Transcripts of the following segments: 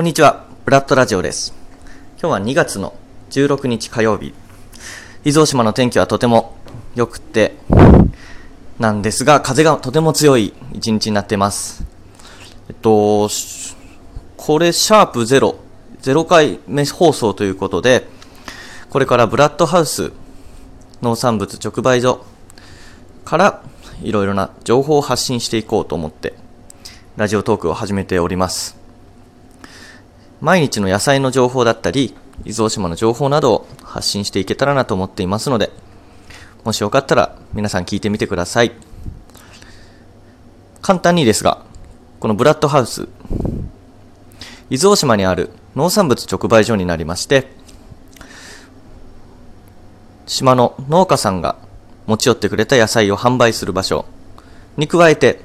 こんにちは、ブラッドラジオです。今日は2月の16日火曜日。伊豆大島の天気はとても良くて、なんですが、風がとても強い一日になっています。えっと、これ、シャープ0、0回目放送ということで、これからブラッドハウス農産物直売所からいろいろな情報を発信していこうと思って、ラジオトークを始めております。毎日の野菜の情報だったり、伊豆大島の情報などを発信していけたらなと思っていますので、もしよかったら皆さん聞いてみてください。簡単にですが、このブラッドハウス、伊豆大島にある農産物直売所になりまして、島の農家さんが持ち寄ってくれた野菜を販売する場所に加えて、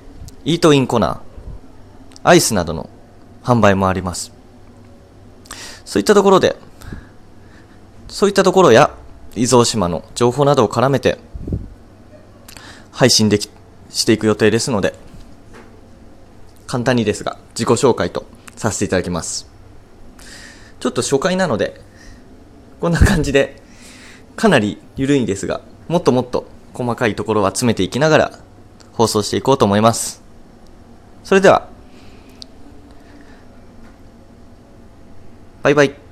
イートインコーナー、アイスなどの販売もあります。そういったところで、そういったところや、伊豆大島の情報などを絡めて、配信でき、していく予定ですので、簡単にですが、自己紹介とさせていただきます。ちょっと初回なので、こんな感じで、かなり緩いんですが、もっともっと細かいところを集めていきながら、放送していこうと思います。それでは、バイバイ。